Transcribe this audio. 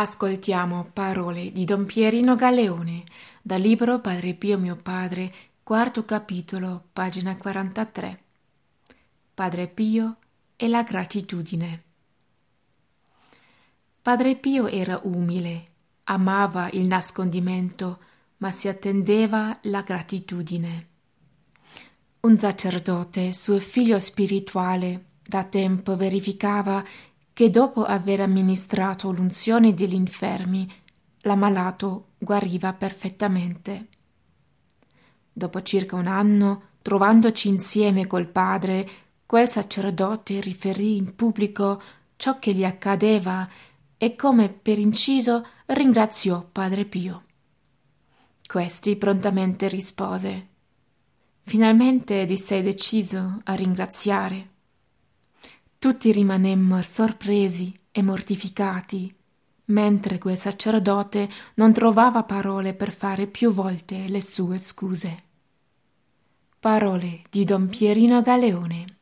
Ascoltiamo parole di Don Pierino Galeone dal libro Padre Pio mio padre, quarto capitolo, pagina 43. Padre Pio e la gratitudine. Padre Pio era umile, amava il nascondimento, ma si attendeva la gratitudine. Un sacerdote, suo figlio spirituale, da tempo verificava che dopo aver amministrato l'unzione degli infermi, l'ammalato guariva perfettamente. Dopo circa un anno, trovandoci insieme col padre, quel sacerdote riferì in pubblico ciò che gli accadeva e come per inciso ringraziò padre Pio. Questi prontamente rispose Finalmente ti sei deciso a ringraziare. Tutti rimanemmo sorpresi e mortificati, mentre quel sacerdote non trovava parole per fare più volte le sue scuse. Parole di Don Pierino Galeone.